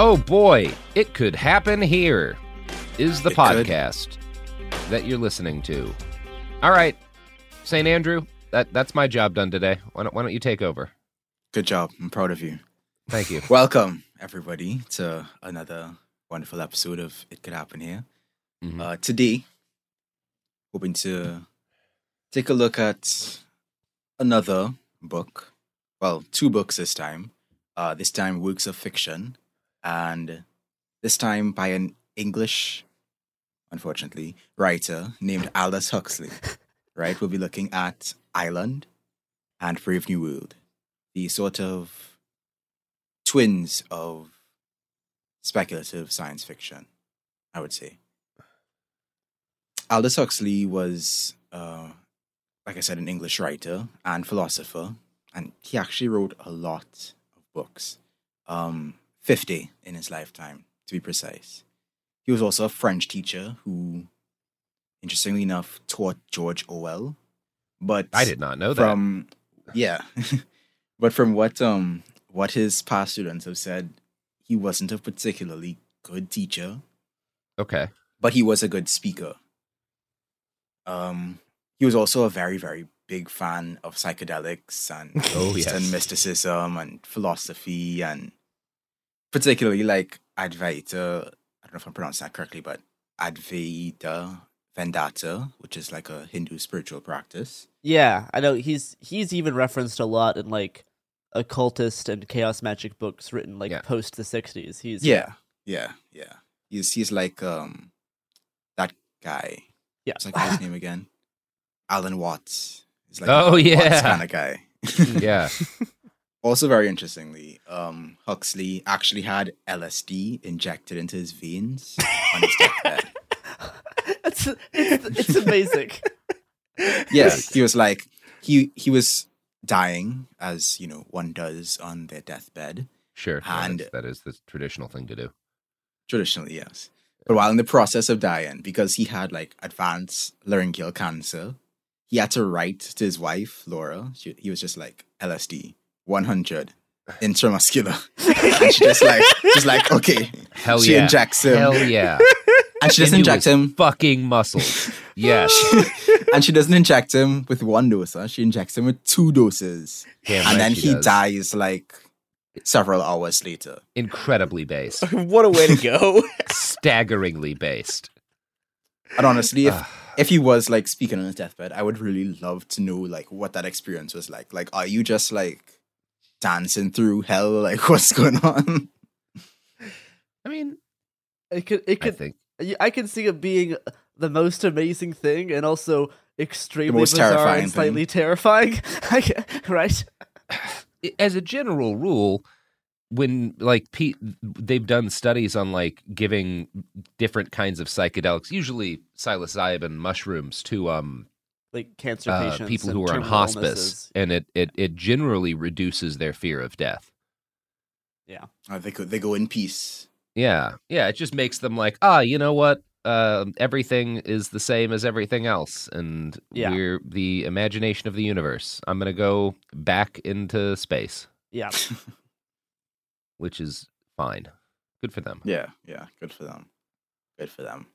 Oh boy, it could happen here. Is the It could. podcast that you're listening to. All right, St. Andrew, that that's my job done today. Why don't, why don't you take over? Good job. I'm proud of you. Thank you. Welcome, everybody, to another wonderful episode of It Could Happen Here. Mhm. Uh, today, hoping to take a look at another book. Well, two books this time. Uh, this time, works of fiction, and this time by an English, unfortunately, writer named Aldous Huxley. right? We'll be looking at Island and Brave New World, the sort of twins of speculative science fiction, I would say. Aldous Huxley was, uh, like I said, an English writer and philosopher, and he actually wrote a lot of books, um, 50 in his lifetime, to be precise. He was also a French teacher who, interestingly enough, taught George Orwell. But I did not know that. from yeah, but from what um what his past students have said, he wasn't a particularly good teacher, Okay. but he was a good speaker. Um, he was also a very very big fan of psychedelics and Oh, Eastern yes. mysticism and philosophy and particularly like Advaita. I don't know if I'm pronouncing that correctly, but Advaita Vedanta, which is like a Hindu spiritual practice. Yeah, I know he's he's even referenced a lot in like occultist and chaos magic books written like Yeah. post the '60s. He's Yeah, yeah, yeah. He's he's like um that guy. yeah. What's that guy's name again? Alan Watts. He's like Oh, yeah. kind of guy. Yeah. Also, very interestingly, um, Huxley actually had LSD injected into his veins on his deathbed. it's, it's it's amazing. yeah, he was like he he was dying as you know one does on their deathbed. Sure. And- that's- that is the traditional thing to do. Traditionally, yes. But while in the process of dying, because he had like advanced laryngeal cancer, he had to write to his wife, Laura. She, he was just like LSD 100 intramuscular. and she just like, just like, okay. Hell yeah. she yeah. injects him. Hell yeah. And she doesn't Into inject him. Fucking muscles. Yes. and she doesn't inject him with one dose. Huh? She injects him with two doses. Damn and right then he does. dies like several hours later. Incredibly based. what a way to go. Staggeringly based. And honestly, if if he was like speaking on his deathbed, I would really love to know like what that experience was like. Like, are you just like dancing through hell? Like, what's going on? I mean, It could. It I could. think I, I can see it being the most amazing thing, and also extremely most bizarre terrifying and slightly terrifying. right? as a general rule, when like pe- they've done studies on like giving different kinds of psychedelics, usually psilocybin mushrooms to um Like cancer uh, patients, people and who are on hospice, illnesses. and it, it it generally reduces their fear of death. Yeah. Uh, they go they go in peace. Yeah, yeah, it just makes them like, ah, you know what? Uh, everything is the same as everything else, and Yeah. we're the imagination of the universe. I'm gonna go back into space, Yeah. which is fine. Good for them. Yeah, yeah, good for them. Good for them.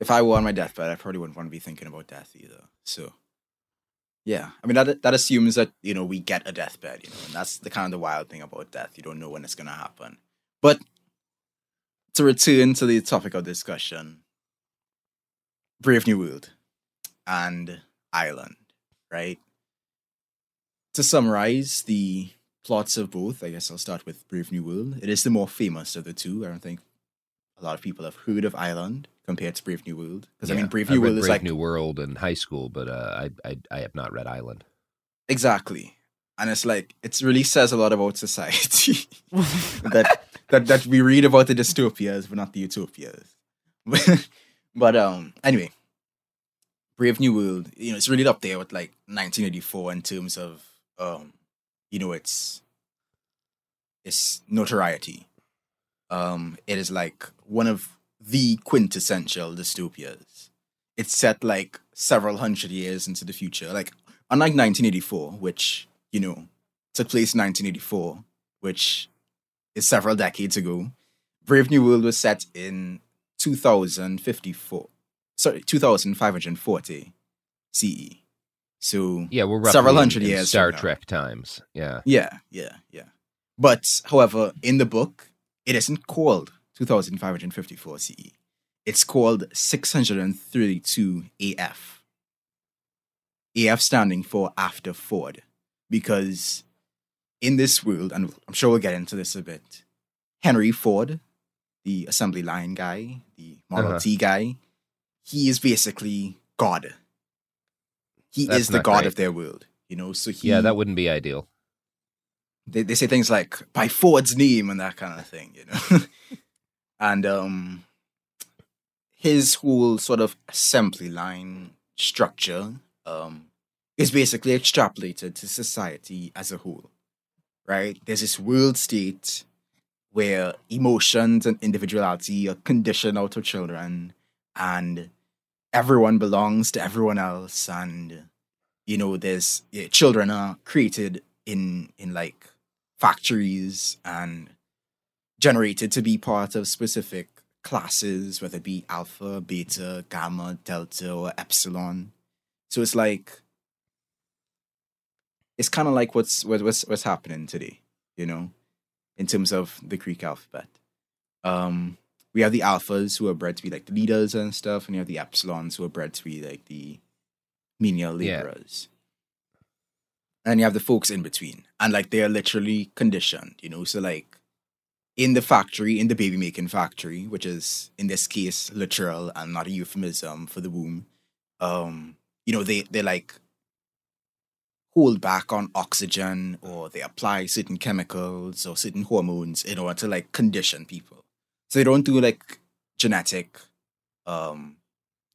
If I were on my deathbed, I probably wouldn't want to be thinking about death either. So, yeah, I mean that that assumes that you know we get a deathbed, you know, and that's the kind of the wild thing about death. You don't know when it's gonna happen. But to return to the topic of discussion, Brave New World and Island, right? To summarize the plots of both, I guess I'll start with Brave New World. It is the more famous of the two. I don't think a lot of people have heard of Island compared to Brave New World. Because I mean, Brave New World is Brave like New World in high school, but uh, I, I I have not read Island. exactly, and it's like it really says a lot about society that that that we read about the dystopias but not the utopias. but um, anyway, Brave New World, you know, it's really up there with like 1984 in terms of um, you know, its its notoriety. Um, it is like one of the quintessential dystopias. It's set like several hundred years into the future. Like unlike 1984, which you know took place in 1984, which is several decades ago. Brave New World was set in 2054. Sorry, 2540 CE. So Yeah, we're several hundred in years Star. Trek times. Yeah, Yeah, yeah, yeah. But however, in the book, it isn't called 2554 CE. It's called 632 AF. AF standing for after Ford. Because in this world, and I'm sure we'll get into this a bit, Henry Ford, the assembly line guy, the Model Uh-huh. T guy, he is basically God. He That's is the God great. of their world. You know, so he yeah, that wouldn't be ideal. they, they say things like by Ford's name and that kind of thing, you know. and um his whole sort of assembly line structure um is basically extrapolated to society as a whole. Right? There's this world state where emotions and individuality are conditioned out of children and everyone belongs to everyone else and you know there's yeah, children are created in in like factories and generated to be part of specific classes whether it be alpha beta gamma delta or epsilon. So it's like it's kind of like what's what- what's what's happening today you know in terms of the greek alphabet. Um we have the alphas who are bred to be like the leaders and stuff and you have the epsilons who are bred to be like the menial Yeah. and you have the folks in between and like they are literally conditioned you know so like in the factory in the baby making factory which is in this case literal and not a euphemism for the womb. Um you know they they like hold back on oxygen or they apply certain chemicals or certain hormones in order to like condition people. So they don't do like genetic um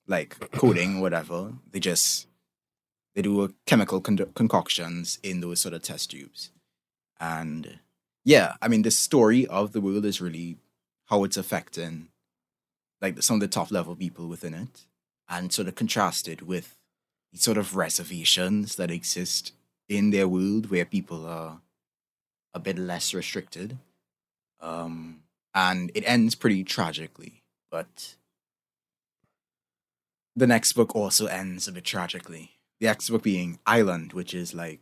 like coding or whatever. They just they do a chemical con- concoctions in those sort of test tubes. And yeah i mean the story of the world is really how it's affecting like some of the top level people within it, and sort of contrasted with sort of reservations that exist in their world where people are a bit less restricted. Um, and it ends pretty tragically, but the next book also ends a bit tragically. The next book being Island, which is like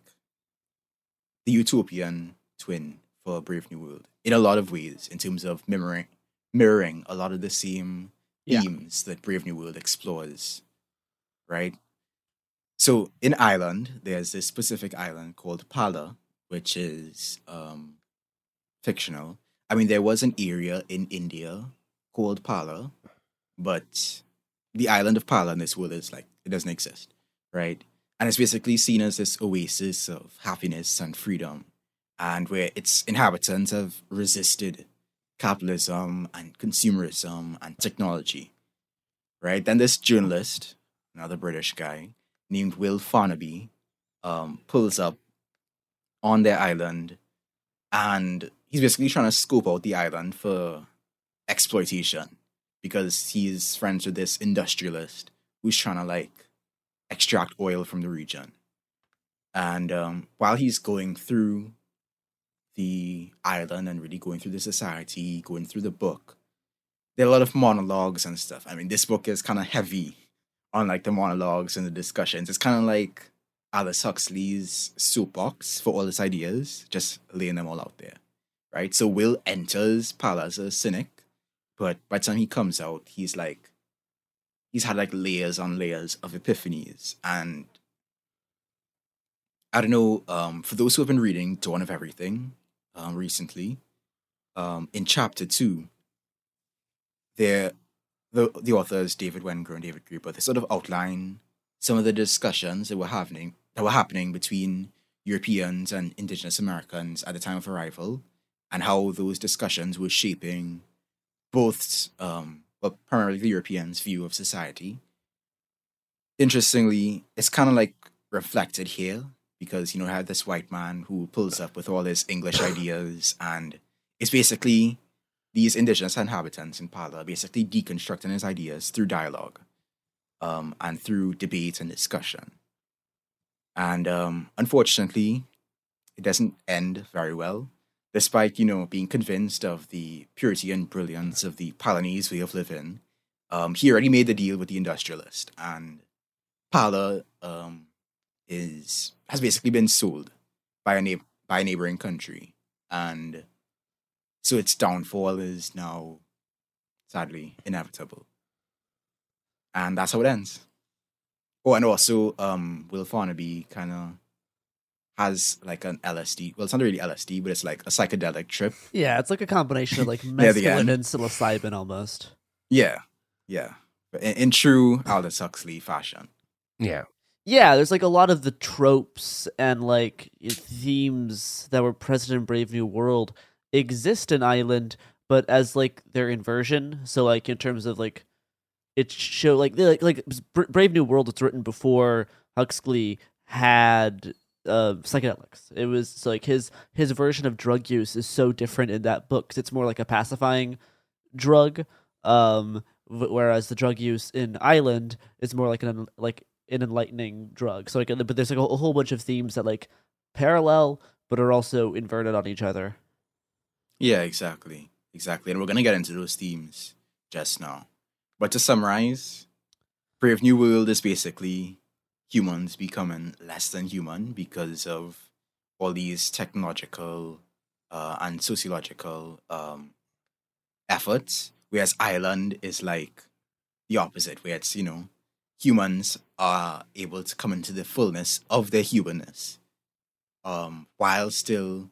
the utopian twin for Brave New World in a lot of ways, in terms of mirroring, mirroring a lot of the same Yeah. themes that Brave New World explores, right? So in Island, there's this specific island called Pala, which is um, fictional. I mean, there was an area in India called Pala, but the island of Pala in this world is like it doesn't exist, right? And it's basically seen as this oasis of happiness and freedom, and where its inhabitants have resisted capitalism and consumerism and technology, right? Then this journalist, another British guy named Will Farnaby, um, pulls up on their island, and he's basically trying to scope out the island for exploitation because he's friends with this industrialist who's trying to like extract oil from the region. And um, while he's going through the island and really going through the society, going through the book, there are a lot of monologues and stuff. I mean, this book is kind of heavy on like the monologues and the discussions. It's kind of like Aldous Huxley's soapbox for all his ideas, just laying them all out there, right? So Will enters Pala as a cynic, but by the time he comes out, he's like, he's had like layers on layers of epiphanies. And I don't know, um, for those who have been reading Dawn of Everything um, recently, um, in chapter two, there the the authors David Wengrow and David Graeber they sort of outline some of the discussions that were happening that were happening between Europeans and Indigenous Americans at the time of arrival, and how those discussions were shaping both, um, but primarily the Europeans' view of society. Interestingly, it's kind of like reflected here because you know had this white man who pulls up with all his English ideas, and it's basically these indigenous inhabitants in Pala basically deconstructing his ideas through dialogue um, and through debate and discussion. And um, unfortunately, it doesn't end very well, despite, you know, being convinced of the purity and brilliance of the Palanese way of living. Um, he already made the deal with the industrialist, and Pala um, is has basically been sold by a neigh- by a neighboring country, and so its downfall is now sadly inevitable. And that's how it ends. Oh, and also, um, Will Farnaby kind of has like an LSD. Well, it's not really LSD, but it's like a psychedelic trip. Yeah, it's like a combination of like Near the mescaline and psilocybin almost. Yeah, yeah. But in, in true Aldous Huxley fashion. Yeah. Yeah, there's like a lot of the tropes and like themes that were present in Brave New World exist in Island, but as like their inversion. So like in terms of like it show like like like Brave New World was written before Huxley had uh, psychedelics. It was so, like his his version of drug use is so different in that book 'cause it's more like a pacifying drug. Um, whereas the drug use in Island is more like an like an enlightening drug. So like, but there's like a, a whole bunch of themes that like parallel, but are also inverted on each other. Yeah, exactly. Exactly. And we're going to get into those themes just now. But to summarize, Brave New World is basically humans becoming less than human because of all these technological uh, and sociological um, efforts. Whereas Island is like the opposite, where it's, you know, humans are able to come into the fullness of their humanness um, while still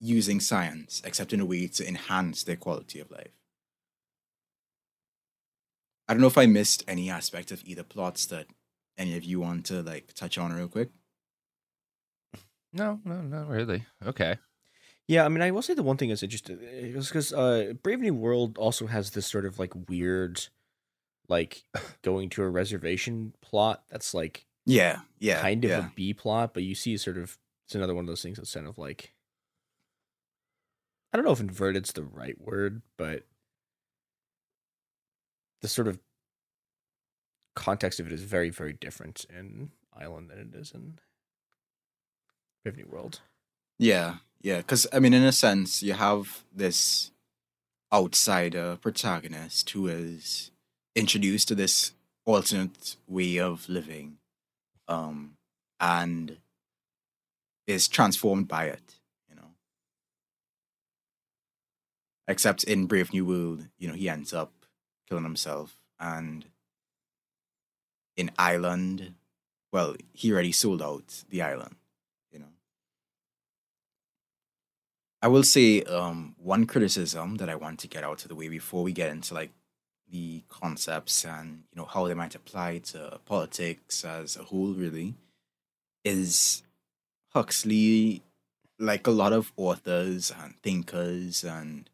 using science, except in a way to enhance their quality of life. I don't know if I missed any aspect of either plots that any of you want to like touch on real quick. No, no, not really. Okay. Yeah, I mean, I will say the one thing is interesting is because uh, Brave New World also has this sort of like weird, like going to a reservation plot that's like Yeah, yeah, kind of yeah. a B plot, but you see sort of it's another one of those things that's kind of like I don't know if inverted's the right word, but the sort of context of it is very very different in Island than it is in Brave World. Yeah, yeah. Because I mean, in a sense, you have this outsider protagonist who is introduced to this alternate way of living, um, and is transformed by it. You know, except in Brave New World, you know, he ends up killing himself, and in Island, well, he already sold out the island. You know. I will say um, one criticism that I want to get out of the way before we get into like the concepts and you know how they might apply to politics as a whole really is Huxley like a lot of authors and thinkers and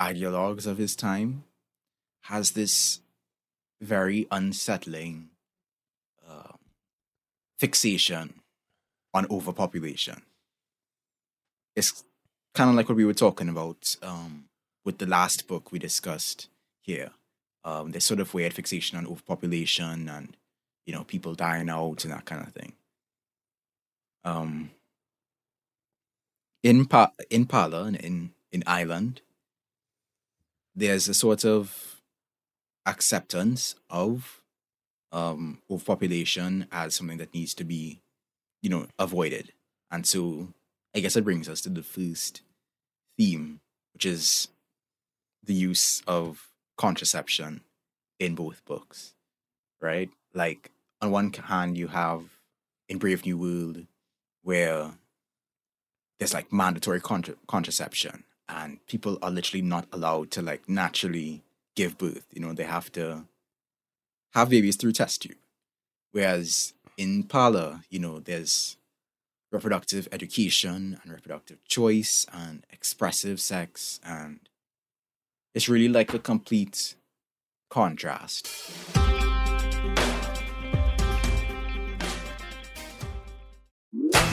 ideologues of his time has this very unsettling uh, fixation on overpopulation. It's kind of like what we were talking about um, with the last book we discussed here um, this sort of weird fixation on overpopulation and you know people dying out and that kind of thing. Um, in pa- in Pala in in Island, there's a sort of acceptance of um, overpopulation as something that needs to be, you know, avoided, and so I guess it brings us to the first theme, which is the use of contraception in both books, right? Like on one hand, you have in Brave New World where there's like mandatory contra- contraception and people are literally not allowed to like naturally give birth. You know, they have to have babies through test tube. Whereas in Pala, you know, there's reproductive education and reproductive choice and expressive sex and it's really like a complete contrast.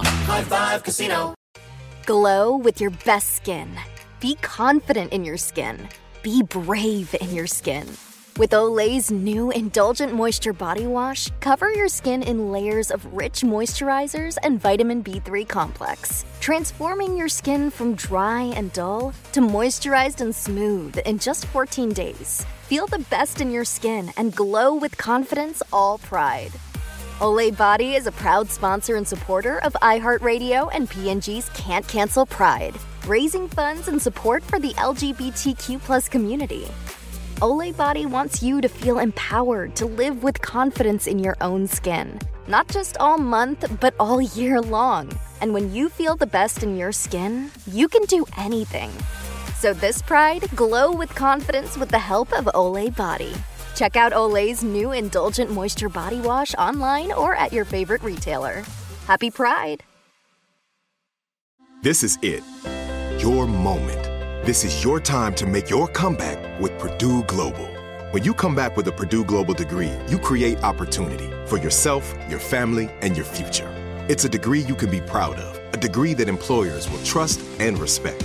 High Five Casino. Glow with your best skin. Be confident in your skin. Be brave in your skin. With Olay's new Indulgent Moisture Body Wash, cover your skin in layers of rich moisturizers and vitamin B3 complex, transforming your skin from dry and dull to moisturized and smooth in just 14 days. Feel the best in your skin and glow with confidence all pride. Olay Body is a proud sponsor and supporter of iHeartRadio and P&G's Can't Cancel Pride, raising funds and support for the LGBTQ plus community. Olay Body wants you to feel empowered to live with confidence in your own skin, not just all month, but all year long. And when you feel the best in your skin, you can do anything. So this Pride, glow with confidence with the help of Olay Body. Check out Olay's new Indulgent Moisture Body Wash online or at your favorite retailer. Happy Pride! This is it. Your moment. This is your time to make your comeback with Purdue Global. When you come back with a Purdue Global degree, you create opportunity for yourself, your family, and your future. It's a degree you can be proud of, a degree that employers will trust and respect.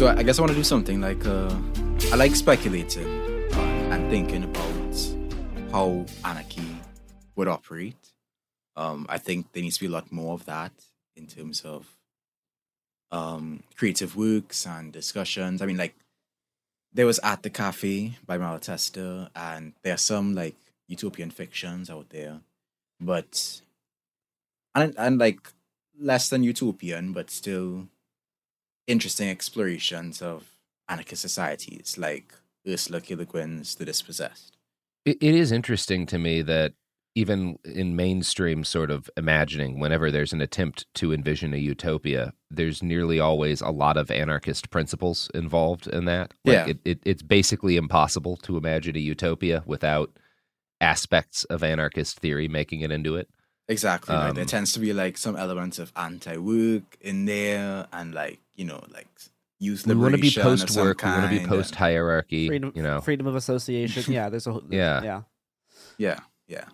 So I guess I want to do something like uh, I like speculating uh, and thinking about how anarchy would operate. Um, I think there needs to be a lot more of that in terms of um, creative works and discussions. I mean, like there was at the cafe by Malatesta, and there are some like utopian fictions out there, but and and like less than utopian, but still interesting explorations of anarchist societies like Ursula K. Le Guin's The Dispossessed. It, it is interesting to me that even in mainstream sort of imagining, whenever there's an attempt to envision a utopia, there's nearly always a lot of anarchist principles involved in that. Like Yeah. it, it, it's basically impossible to imagine a utopia without aspects of anarchist theory making it into it. Exactly. right. There Um, tends to be like some elements of anti-work in there, and like you know, like youth We want to be post work. We want to be post hierarchy. freedom, You know, freedom of association. Yeah, there's a whole- Yeah. yeah. Yeah, yeah.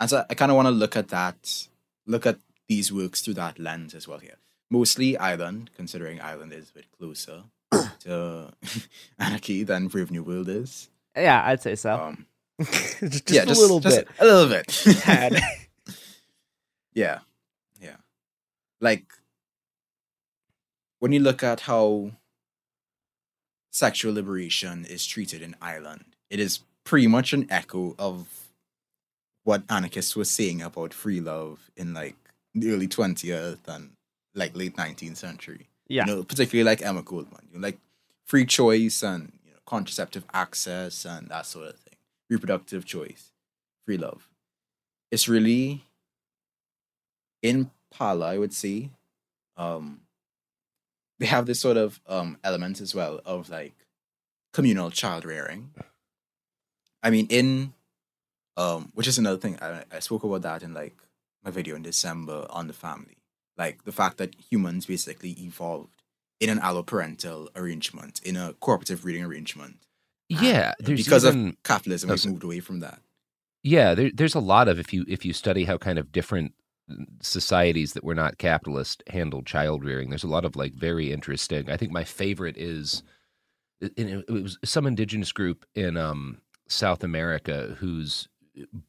And so I kind of want to look at that, look at these works through that lens as well here. Mostly Island, considering Island is a bit closer to anarchy than Brave New World is. Yeah, I'd say so. Um, just, yeah, a little bit. a little bit. Yeah, yeah. Like when you look at how sexual liberation is treated in Island, it is pretty much an echo of what anarchists were saying about free love in like the early twentieth and like late nineteenth century. Yeah. you know, particularly like Emma Goldman, you know, like free choice and you know, contraceptive access and that sort of thing, reproductive choice, free love. It's really in Pala, I would say. Um, they have this sort of um element as well of like communal child rearing. I mean, in um, which is another thing I, I spoke about that in like my video in December on the family, like the fact that humans basically evolved in an alloparental arrangement, in a cooperative breeding arrangement. yeah. And because even, of capitalism, we've moved away from that. Yeah, there, there's a lot of if you if you study how kind of different societies that were not capitalist handled child rearing. There's a lot of like very interesting. I think my favorite is it, was some indigenous group in um, South America whose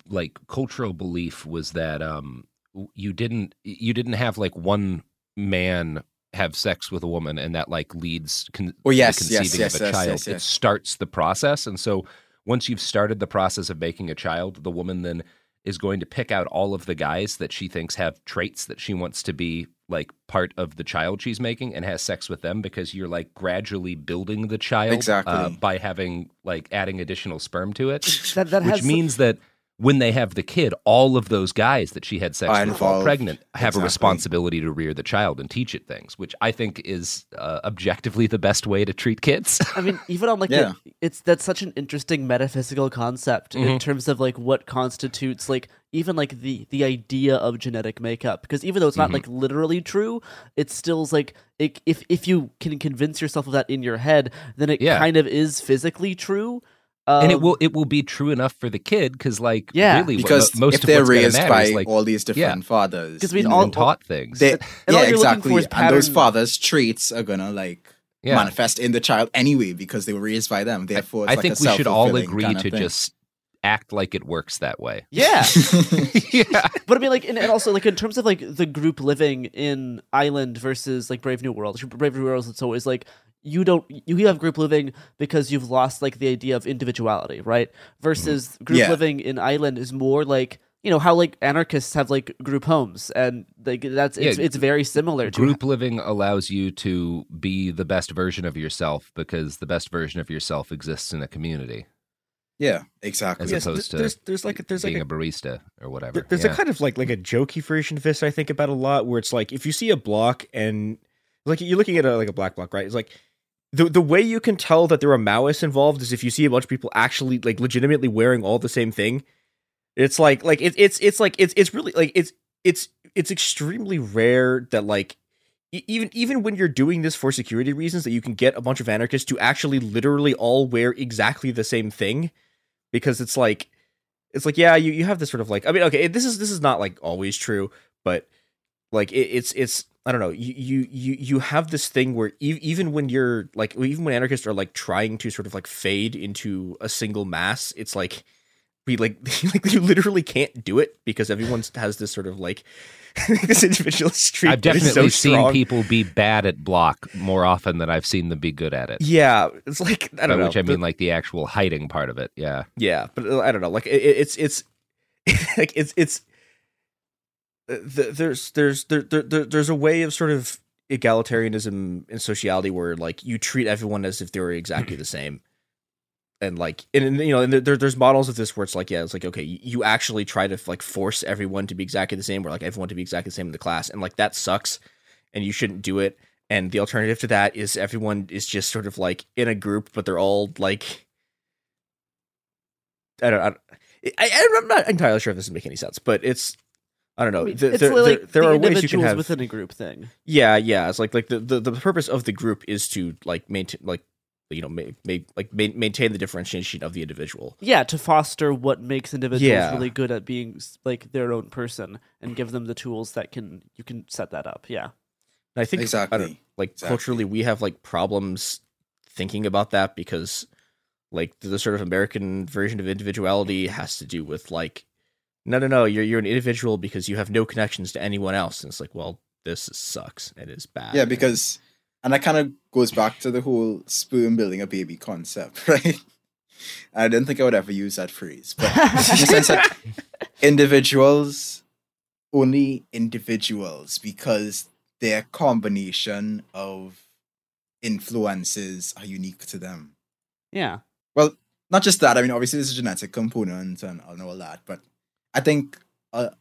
like cultural belief was that um, you didn't you didn't have like one man have sex with a woman and that like leads con- Oh, yes, the yes, conceiving yes, of a yes, child. It starts the process, and so once you've started the process of making a child, the woman then is going to pick out all of the guys that she thinks have traits that she wants to be like part of the child she's making and has sex with them because you're like gradually building the child Exactly. uh, by having like adding additional sperm to it That that which has means that when they have the kid all of those guys that she had sex Are with while involved. pregnant have Exactly. a responsibility to rear the child and teach it things which i think is uh, objectively the best way to treat kids I mean, even on like Yeah. the, it's that's such an interesting metaphysical concept in Mhm. terms of like what constitutes like even like the the idea of genetic makeup because even though it's not Mhm. like literally true, it still is like it, if if you can convince yourself of that in your head, then it Yeah. kind of is physically true. And it Um, will it will be true enough for the kid because like Yeah. really what- because most if of they're what's gonna raised by is, like all these different fathers, 'Cause I mean, you all- been taught things they, and yeah, all you're exactly, for is and those fathers' traits are gonna like Yeah. manifest in the child anyway because they were raised by them. Therefore, it's I like think a we should all agree kind of to thing. just act like it works that way. Yeah. yeah. But I mean, like, and, and also like in terms of like the group living in Island versus like Brave New World. Brave New World is always like you don't you have group living because you've lost like the idea of individuality, right? Versus mm-hmm. group Yeah. living in Island is more like you know how like anarchists have like group homes and like that's it's Yeah, it's very similar to Group living allows you to be the best version of yourself because the best version of yourself exists in a community Yeah, exactly. as Yes, opposed to there's there's like there's like being a, a, barista or whatever. there's Yeah. a kind of like like a jokey version of this I think about a lot where it's like if you see a block and like you're looking at a like a black bloc right it's like the the way you can tell that there are Maoists involved is if you see a bunch of people actually like legitimately wearing all the same thing. It's like like it, it's it's like it's it's really like it's it's it's extremely rare that like even even when you're doing this for security reasons that you can get a bunch of anarchists to actually literally all wear exactly the same thing because it's like it's like yeah you, you have this sort of like i mean okay this is this is not like always true but like it, it's it's i don't know you you you you have this thing where e- even when you're like even when anarchists are like trying to sort of like fade into a single mass it's like we like like you literally can't do it because everyone has this sort of like this individual streak I've definitely so seen strong. people be bad at block more often than I've seen them be good at it. yeah it's like i don't know which I the- mean like the actual hiding part of it. Yeah. Yeah, but uh, I don't know. Like it, it's it's like it's it's there's there's there, there there- there's a way of sort of egalitarianism and sociality where like you treat everyone as if they were exactly the same. And like, and, you know, and there, there's models of this where it's like, yeah, it's like, okay, you, actually try to like force everyone to be exactly the same, or like everyone to be exactly the same in the class, and like that sucks, and you shouldn't do it. And the alternative to that is everyone is just sort of like in a group, but they're all like I don't. I, don't- I, I'm not entirely sure if this is making any sense, but it's. I don't know. I mean, Th- it's there, like there, there the are ways you can individuals have. within a group thing. Yeah, yeah. It's like like the, the, the purpose of the group is to like maintain like you know ma- ma- like ma- maintain the differentiation of the individual. Yeah, to foster what makes individuals Yeah. really good at being like their own person and give them the tools that can you can set that up. Yeah. And I think I Exactly. don't, like Exactly. culturally we have like problems thinking about that because like the, the sort of American version of individuality has to do with like no no no you're you're an individual because you have no connections to anyone else and it's like well this sucks it is bad Yeah, because and that kind of goes back to the whole sperm building a baby concept, right? I didn't think I would ever use that phrase, but in the sense that individuals only individuals because their combination of influences are unique to them. Yeah. Well, not just that. I mean, obviously, there's a genetic component and I'll know all that, but I think a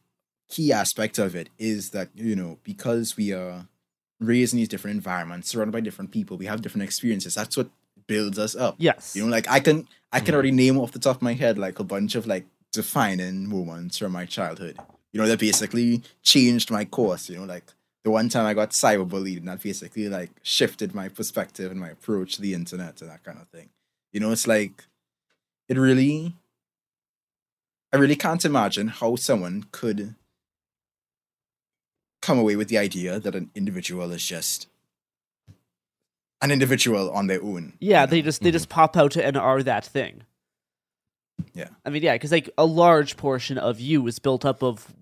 key aspect of it is that, you know, because we are raised in these different environments, surrounded by different people, we have different experiences. That's what builds us up. Yes. You know, like I can I can mm-hmm. already name off the top of my head like a bunch of like defining moments from my childhood. You know, that basically changed my course. You know, like the one time I got cyberbullied and that basically like shifted my perspective and my approach to the internet and that kind of thing. You know, it's like it really I really can't imagine how someone could come away with the idea that an individual is just an individual on their own. Yeah, they just they just mm-hmm. pop out and are that thing. Yeah. I mean, yeah, because like a large portion of you is built up of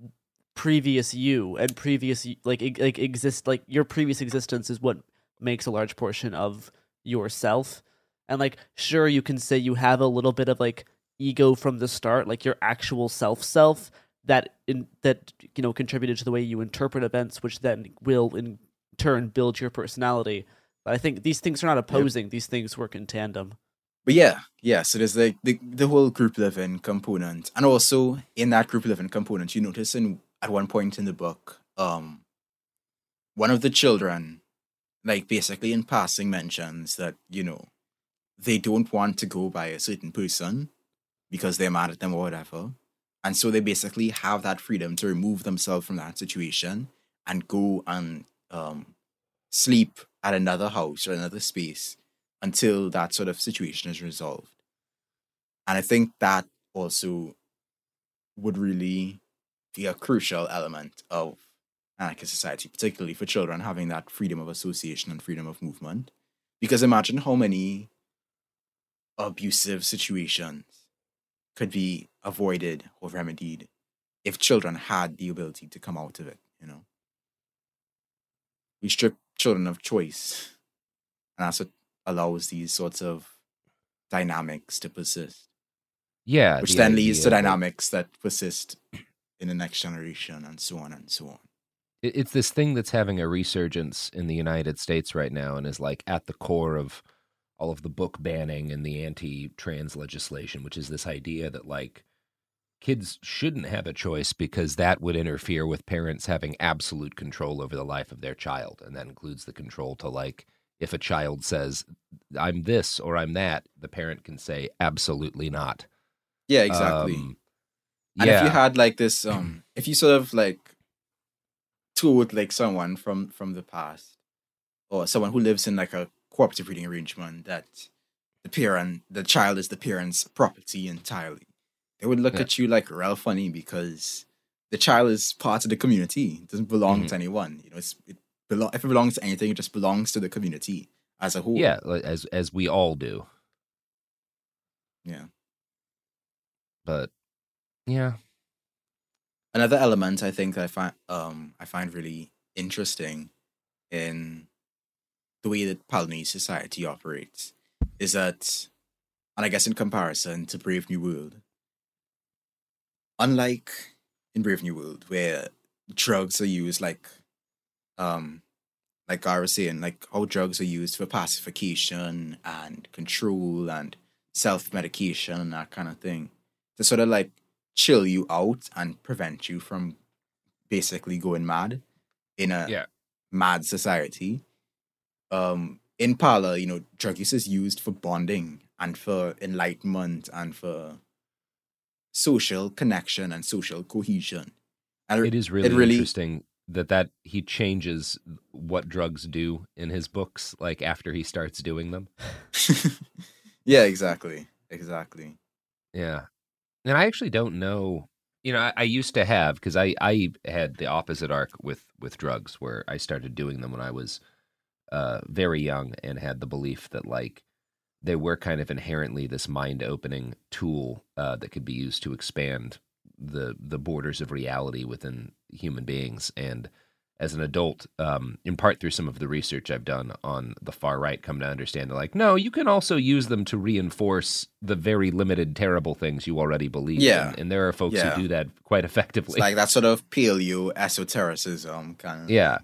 previous you and previous like like exist like your previous existence is what makes a large portion of yourself. And like, sure, you can say you have a little bit of like ego from the start, like your actual self self that in that you know contributed to the way you interpret events, which then will in turn build your personality. But I think these things are not opposing; these things work in tandem. But yeah, yeah. So there's like the the whole group living component, and also in that group living component, you notice in at one point in the book, um, one of the children, like basically in passing, mentions that you know they don't want to go by a certain person because they're mad at them or whatever, and so they basically have that freedom to remove themselves from that situation and go and um sleep at another house or another space until that sort of situation is resolved. And I think that also would really be a crucial element of anarchist society, particularly for children having that freedom of association and freedom of movement. Because imagine how many abusive situations could be avoided or remedied if children had the ability to come out of it, you know. We strip children of choice. And that's what allows these sorts of dynamics to persist. Yeah, Which the then leads to dynamics that persist in the next generation and so on and so on. it's this thing that's having a resurgence in the United States right now and is like at the core of all of the book banning and the anti-trans legislation, which is this idea that like kids shouldn't have a choice because that would interfere with parents having absolute control over the life of their child, and that includes the control to like if a child says I'm this or I'm that, the parent can say absolutely not. Yeah, exactly. Um, And if you had like this, um, if you sort of like toured like someone from from the past, or someone who lives in like a cooperative reading arrangement that the parent, the child is the parent's property entirely, they would look Yeah. at you like real funny because the child is part of the community. It doesn't belong Mhm. to anyone. You know, it's it belo- if it belongs to anything, it just belongs to the community as a whole. Yeah, as as we all do. Yeah. But yeah, another element I think I find um I find really interesting in the way that Palanese society operates is that and I guess in comparison to Brave New World, unlike in Brave New World where drugs are used like um like I was saying, like how drugs are used for pacification and control and self medication and that kind of thing. To sort of like chill you out and prevent you from basically going mad in a Yeah. mad society. Um in Pala, you know, drug use is used for bonding and for enlightenment and for social connection and social cohesion. And it is really, it really interesting that that he changes what drugs do in his books like after he starts doing them. Yeah, exactly. Exactly. Yeah. And I actually don't know. You know, I, I used to have because I I had the opposite arc with with drugs where I started doing them when I was uh very young and had the belief that like they were kind of inherently this mind opening tool uh, that could be used to expand the the borders of reality within human beings and as an adult um, in part through some of the research i've done on the far right come to understand that like no you can also use them to reinforce the very limited terrible things you already believe Yeah. in. and there are folks Yeah. who do that quite It's effectively like that sort of paleo esotericism kind of yeah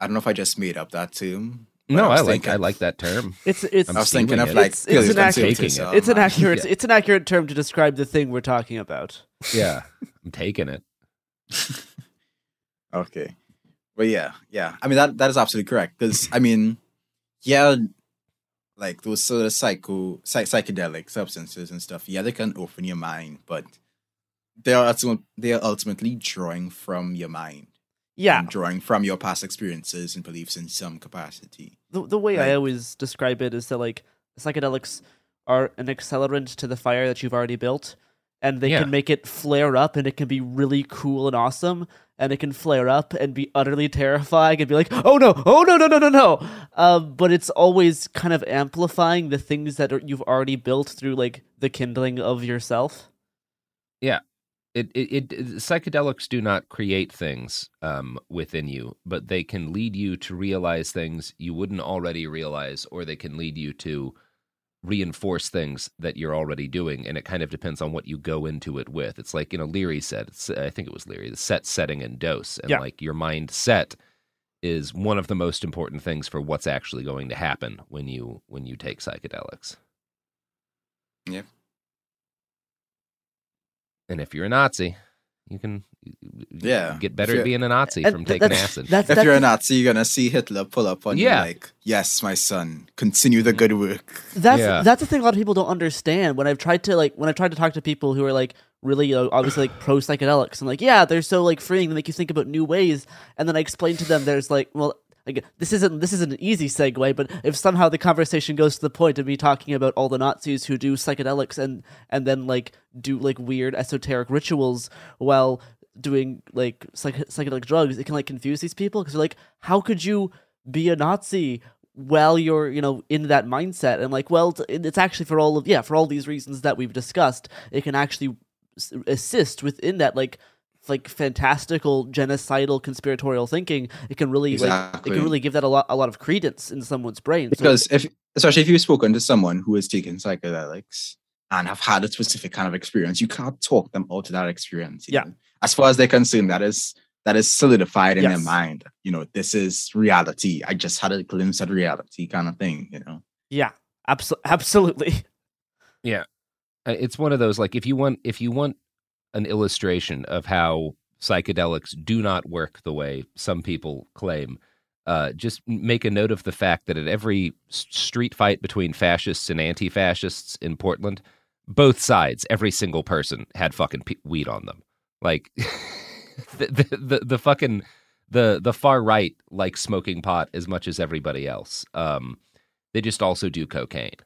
I don't know if I just made up that term. no was i like thinking- i like that term It's it's I was thinking of it. like It's- it's an accurate- paleoconservatism it's an accurate Yeah. it's an accurate term to describe the thing we're talking about. yeah i'm taking it Okay. But yeah, yeah. I mean that that is absolutely correct. Because I mean, yeah, like those sort of psycho psych- psychedelic substances and stuff, yeah, they can open your mind, but they are ultimate, they are ultimately drawing from your mind. Yeah. and drawing from your past experiences and beliefs in some capacity. The the way I always describe it is that like psychedelics are an accelerant to the fire that you've already built, and they Yeah. can make it flare up, and it can be really cool and awesome, and it can flare up and be utterly terrifying and be like, oh no, oh no, no, no, no, no. Um, but it's always kind of amplifying the things that are, you've already built through like the kindling of yourself. Yeah. It, it, it psychedelics do not create things um, within you, but they can lead you to realize things you wouldn't already realize, or they can lead you to reinforce things that you're already doing. And it kind of depends on what you go into it with. It's like, you know, Leary said, it's, I think it was Leary, the set, setting, and dose. And Yeah. like your mindset is one of the most important things for what's actually going to happen when you when you take psychedelics. Yep. And if you're a Nazi, you can Yeah. get better at being a Nazi And from th- taking that's- acid. That's, if you're a Nazi, you're gonna see Hitler pull up on Yeah. you like, "Yes, my son, continue the good work." That's Yeah. that's the thing a lot of people don't understand. When I've tried to like when I've tried to talk to people who are like really you know, obviously like pro psychedelics and like yeah they're so like freeing they make you think about new ways and then I explain to them there's like well like this isn't this isn't an easy segue but if somehow the conversation goes to the point of me talking about all the Nazis who do psychedelics and and then like do like weird esoteric rituals while doing like psych- psychedelic drugs it can like confuse these people? Because they're like how could you be a Nazi while you're you know in that mindset? And like well it's actually for all of yeah for all these reasons that we've discussed it can actually assist within that like like fantastical genocidal conspiratorial thinking it can really like it can really give that a lot a lot of credence in someone's brain. So- because if especially if you've spoken to someone who has taken psychedelics and have had a specific kind of experience you can't talk them out of that experience Yeah. know? as far as they're concerned that is that is solidified in their mind you know this is reality. I just had a glimpse at reality kind of thing you know? Yeah. Abso- absolutely. Yeah. Uh, It's one of those like if you want if you want an illustration of how psychedelics do not work the way some people claim, uh, just make a note of the fact that at every street fight between fascists and anti-fascists in Portland, both sides, every single person had fucking pe- weed on them. Like the, the the the fucking the the far right like smoking pot as much as everybody else. Um, they just also do cocaine.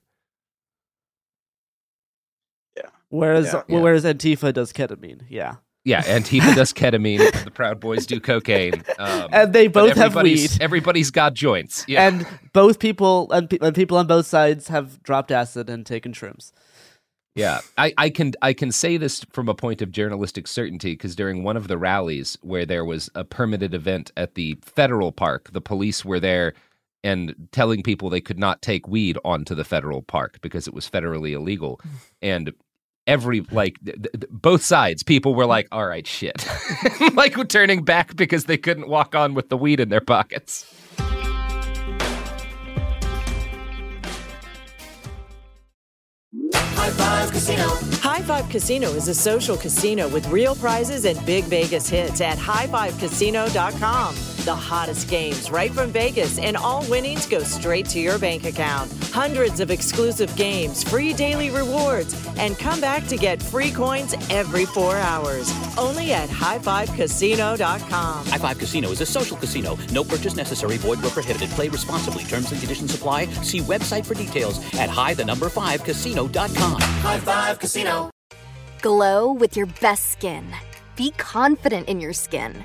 Whereas Yeah. well, whereas antifa does ketamine yeah Yeah, Antifa does ketamine. The Proud Boys do cocaine. Um, And they both have weed. Everybody's got joints. Yeah. and both people and, pe- and people on both sides have dropped acid and taken shrooms Yeah, I, I can I can say this from a point of journalistic certainty because during one of the rallies where there was a permitted event at the federal park, the police were there and telling people they could not take weed onto the federal park because it was federally illegal, and every like th- th- both sides, people were like, "All right, shit," like turning back because they couldn't walk on with the weed in their pockets. High Five Casino. High Five Casino is a social casino with real prizes and big Vegas hits at highfivecasino.com. The hottest games right from Vegas, and all winnings go straight to your bank account. Hundreds of exclusive games, free daily rewards, and come back to get free coins every four hours. Only at highfivecasino.com. High Five Casino is a social casino. No purchase necessary. Void where prohibited. Play responsibly. Terms and conditions apply. See website for details at high the number five casino.com. High Five Casino. Glow with your best skin. Be confident in your skin.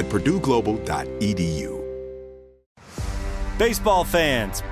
at purdueglobal.edu. Baseball fans,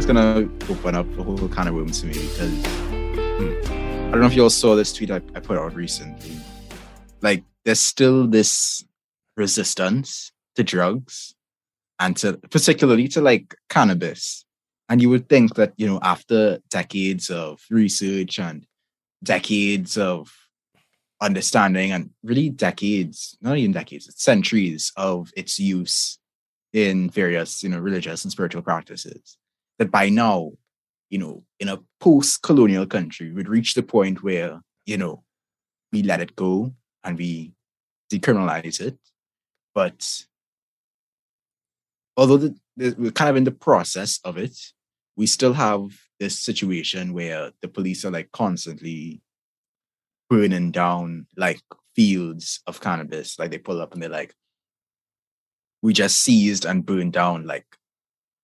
That's gonna open up a whole kind of room to me because hmm, I don't know if you all saw this tweet I, I put out recently. Like, there's still this resistance to drugs and to particularly to like cannabis. And you would think that, you know, after decades of research and decades of understanding and really decades, not even decades, it's centuries of its use in various, you know, religious and spiritual practices, that by now, you know, in a post-colonial country, we'd reach the point where, you know, we let it go and we decriminalize it. But although the, the, we're kind of in the process of it, we still have this situation where the police are like constantly burning down like fields of cannabis. Like they pull up and they're like, we just seized and burned down like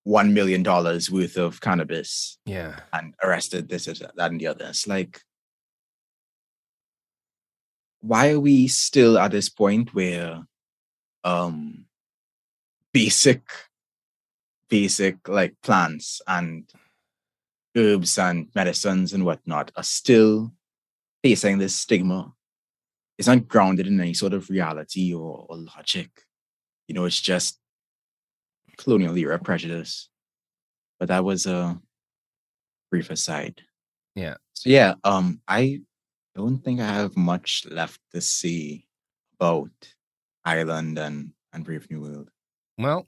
one million dollars worth of cannabis. Yeah. And arrested this, that, and the other. It's like why are we still at this point where um basic basic like plants and herbs and medicines and whatnot are still facing this stigma it's not grounded in any sort of reality or, or logic you know it's just colonial era prejudice but that was a brief aside Yeah. so yeah um i don't think I have much left to say about Island and, and Brave New World. Well,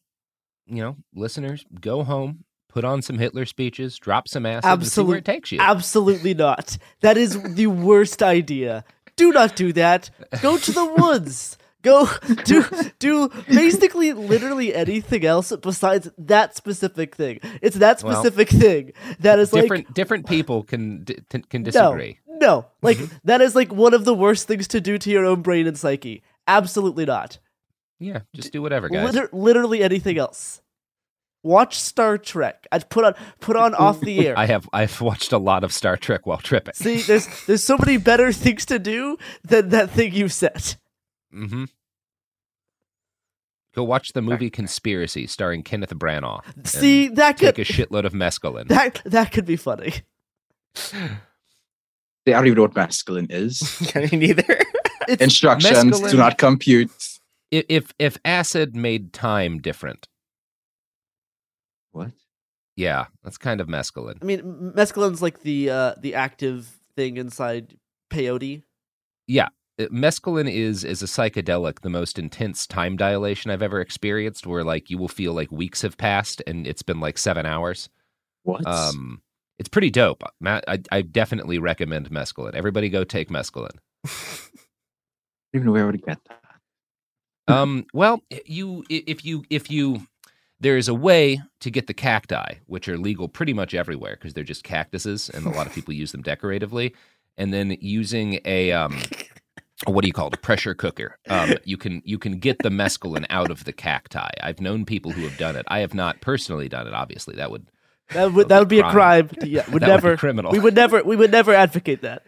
you know, listeners, go home, put on some Hitler speeches, drop some acid, and see where it takes you. Absolutely not. That is the worst idea. Do not do that. Go to the woods. Go do do basically literally anything else besides that specific thing. It's that Well, specific thing that is different like different people can can disagree. no. Like mm-hmm. that is like one of the worst things to do to your own brain and psyche. Absolutely not. Yeah, just do whatever, guys. Liter- literally anything else. Watch Star Trek. I'd put on put on off the air. I have I've watched a lot of Star Trek while tripping. See, there's there's so many better things to do than that thing you said. Mm-hmm. Go watch the movie Conspiracy starring Kenneth Branagh. See, that could take could a shitload of mescaline. that that could be funny. They don't even know what masculine is. Me neither. Instructions mescaline- do not compute. If if acid made time different, What? yeah, that's kind of mescaline. I mean, m- mescaline's like the uh the active thing inside peyote. Yeah, mescaline is is a psychedelic, the most intense time dilation I've ever experienced, where like you will feel like weeks have passed and it's been like seven hours. What? Um, it's pretty dope. Matt, I, I definitely recommend mescaline. Everybody go take mescaline. Even know where I would get that. Um, well, you if you if you there is a way to get the cacti, which are legal pretty much everywhere because they're just cactuses, and a lot of people use them decoratively. And then using a um, what do you call it? A pressure cooker. Um, you can you can get the mescaline out of the cacti. I've known people who have done it. I have not personally done it. Obviously, that would That would that would be a crime. Yeah, would That would never criminal. We would never we would never advocate that.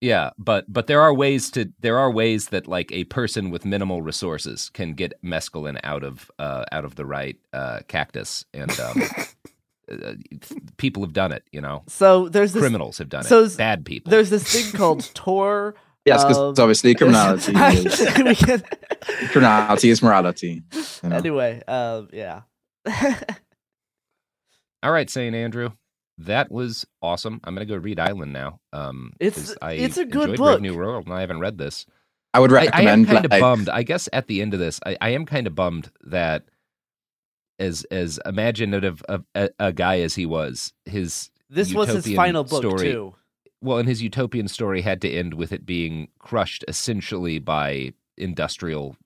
Yeah, but but there are ways to there are ways that like a person with minimal resources can get mescaline out of uh, out of the right uh, cactus, and um, uh, people have done it. You know, So there's this criminals have done so it. Bad people. There's this thing called Tor. Yes, 'cause um, obviously criminality is- can- Criminality is morality. you know? Anyway, um, yeah. All right, Saint Andrew, that was awesome. I'm gonna go read Island now. Um, It's- I it's a good enjoyed book. Brave New World, and I haven't read this. I would I, I am recommend, kind of like- bummed. I guess at the end of this, I, I am kind of bummed that as as imaginative of a, a guy as he was, his This was his final book, story, too. Well, and his utopian story had to end with it being crushed essentially by industrial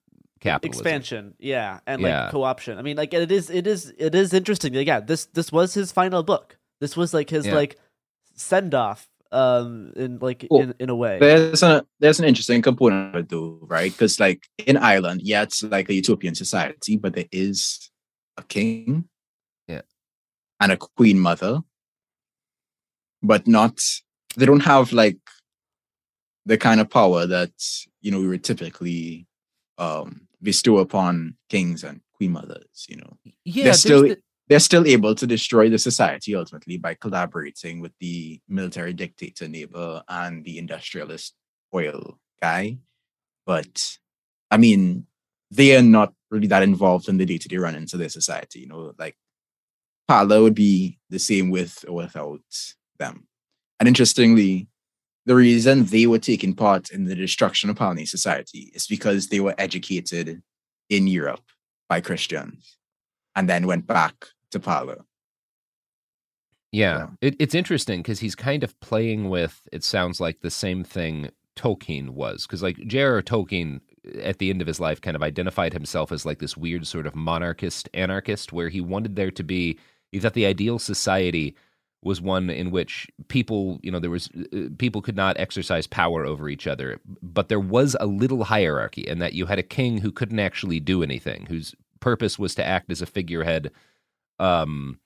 capitalism. Expansion, yeah, and Yeah. like co-option. I mean, like it is, it is, it is interesting. Like, yeah, this this was his final book. This was like his Yeah. like send off, um, in like Well, in in a way. There's a there's an interesting component of it though, right? Because like in Island, yeah, it's like a utopian society, but there is a king, yeah, and a queen mother, but not they don't have like the kind of power that you know we would typically um bestow upon kings and queen mothers. You know, Yeah, they're still the- they're still able to destroy the society ultimately by collaborating with the military dictator neighbor and the industrialist oil guy. But I mean, they are not really that involved in the day to day runnings of their society. You know, like Pala would be the same with or without them. And interestingly, the reason they were taking part in the destruction of Palanese society is because they were educated in Europe by Christians and then went back to Pala. Yeah, it, it's interesting because he's kind of playing with. It sounds like the same thing Tolkien was, because like J.R.R. Tolkien, eh, at the end of his life, kind of identified himself as like this weird sort of monarchist anarchist, where he wanted there to be. He thought the ideal society was one in which people, you know, there was uh, people could not exercise power over each other, but there was a little hierarchy, and that you had a king who couldn't actually do anything, whose purpose was to act as a figurehead. Um,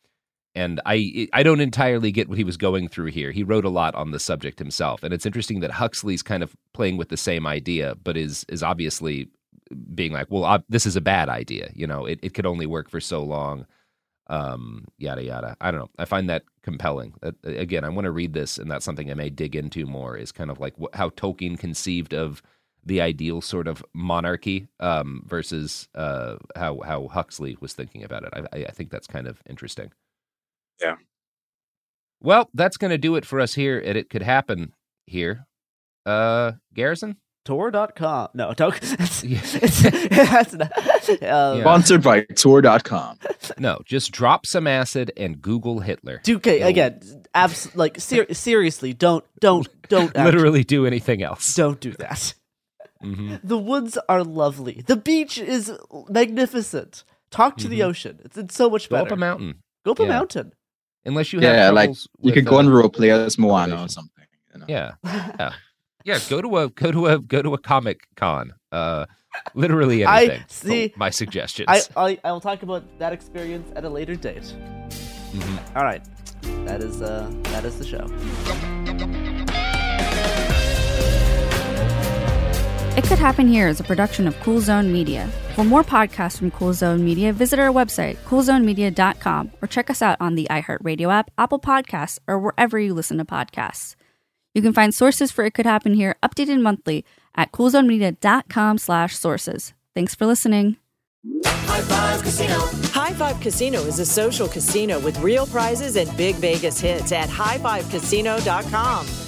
and I I don't entirely get what he was going through here. He wrote a lot on the subject himself, and it's interesting that Huxley's kind of playing with the same idea, but is is obviously being like, well, this is a bad idea. You know, it, it could only work for so long. Um, yada yada. I don't know. I find that compelling. That, again, I want to read this, and that's something I may dig into more. Is kind of like wh- how Tolkien conceived of the ideal sort of monarchy um, versus uh, how how Huxley was thinking about it. I, I- I think that's kind of interesting. Yeah. Well, that's going to do it for us here at It Could Happen here. Uh, Garrison? Tor.com. No, don't. It's, it's, that's not, um, Sponsored by Tor.com. No, just drop some acid and Google Hitler. do- Okay, again, abs- like ser- seriously, don't, don't, don't. act- Literally do anything else. don't do that. hmm The woods are lovely. The beach is magnificent. Talk to the Mhm. ocean. It's, it's so much better. Go up a mountain. Go up a mountain. Unless you have Yeah, like you with, could go uh, and role play as Moana or something. You know? Yeah. Yeah. Yeah, go to a go to a go to a comic con. Uh literally I- anything. for see, my suggestions. I, I I will talk about that experience at a later date. Mhm. All right, that is uh that is the show. It Could Happen Here is a production of Cool Zone Media. For more podcasts from Cool Zone Media, visit our website, coolzonemedia.com, or check us out on the iHeartRadio app, Apple Podcasts, or wherever you listen to podcasts. You can find sources for It Could Happen Here updated monthly at coolzonemedia.com slash sources. Thanks for listening. High Five Casino. High Five Casino is a social casino with real prizes and big Vegas hits at highfivecasino.com.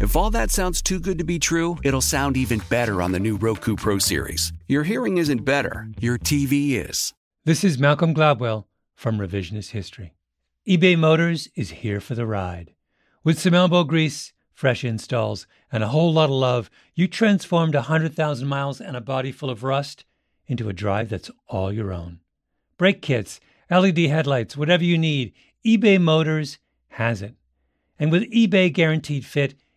If all that sounds too good to be true, it'll sound even better on the new Roku Pro Series. Your hearing isn't better, your TV is. This is Malcolm Gladwell from Revisionist History. eBay Motors is here for the ride. With some elbow grease, fresh installs, and a whole lot of love, you transformed 100,000 miles and a body full of rust into a drive that's all your own. Brake kits, LED headlights, whatever you need, eBay Motors has it. And with eBay Guaranteed Fit,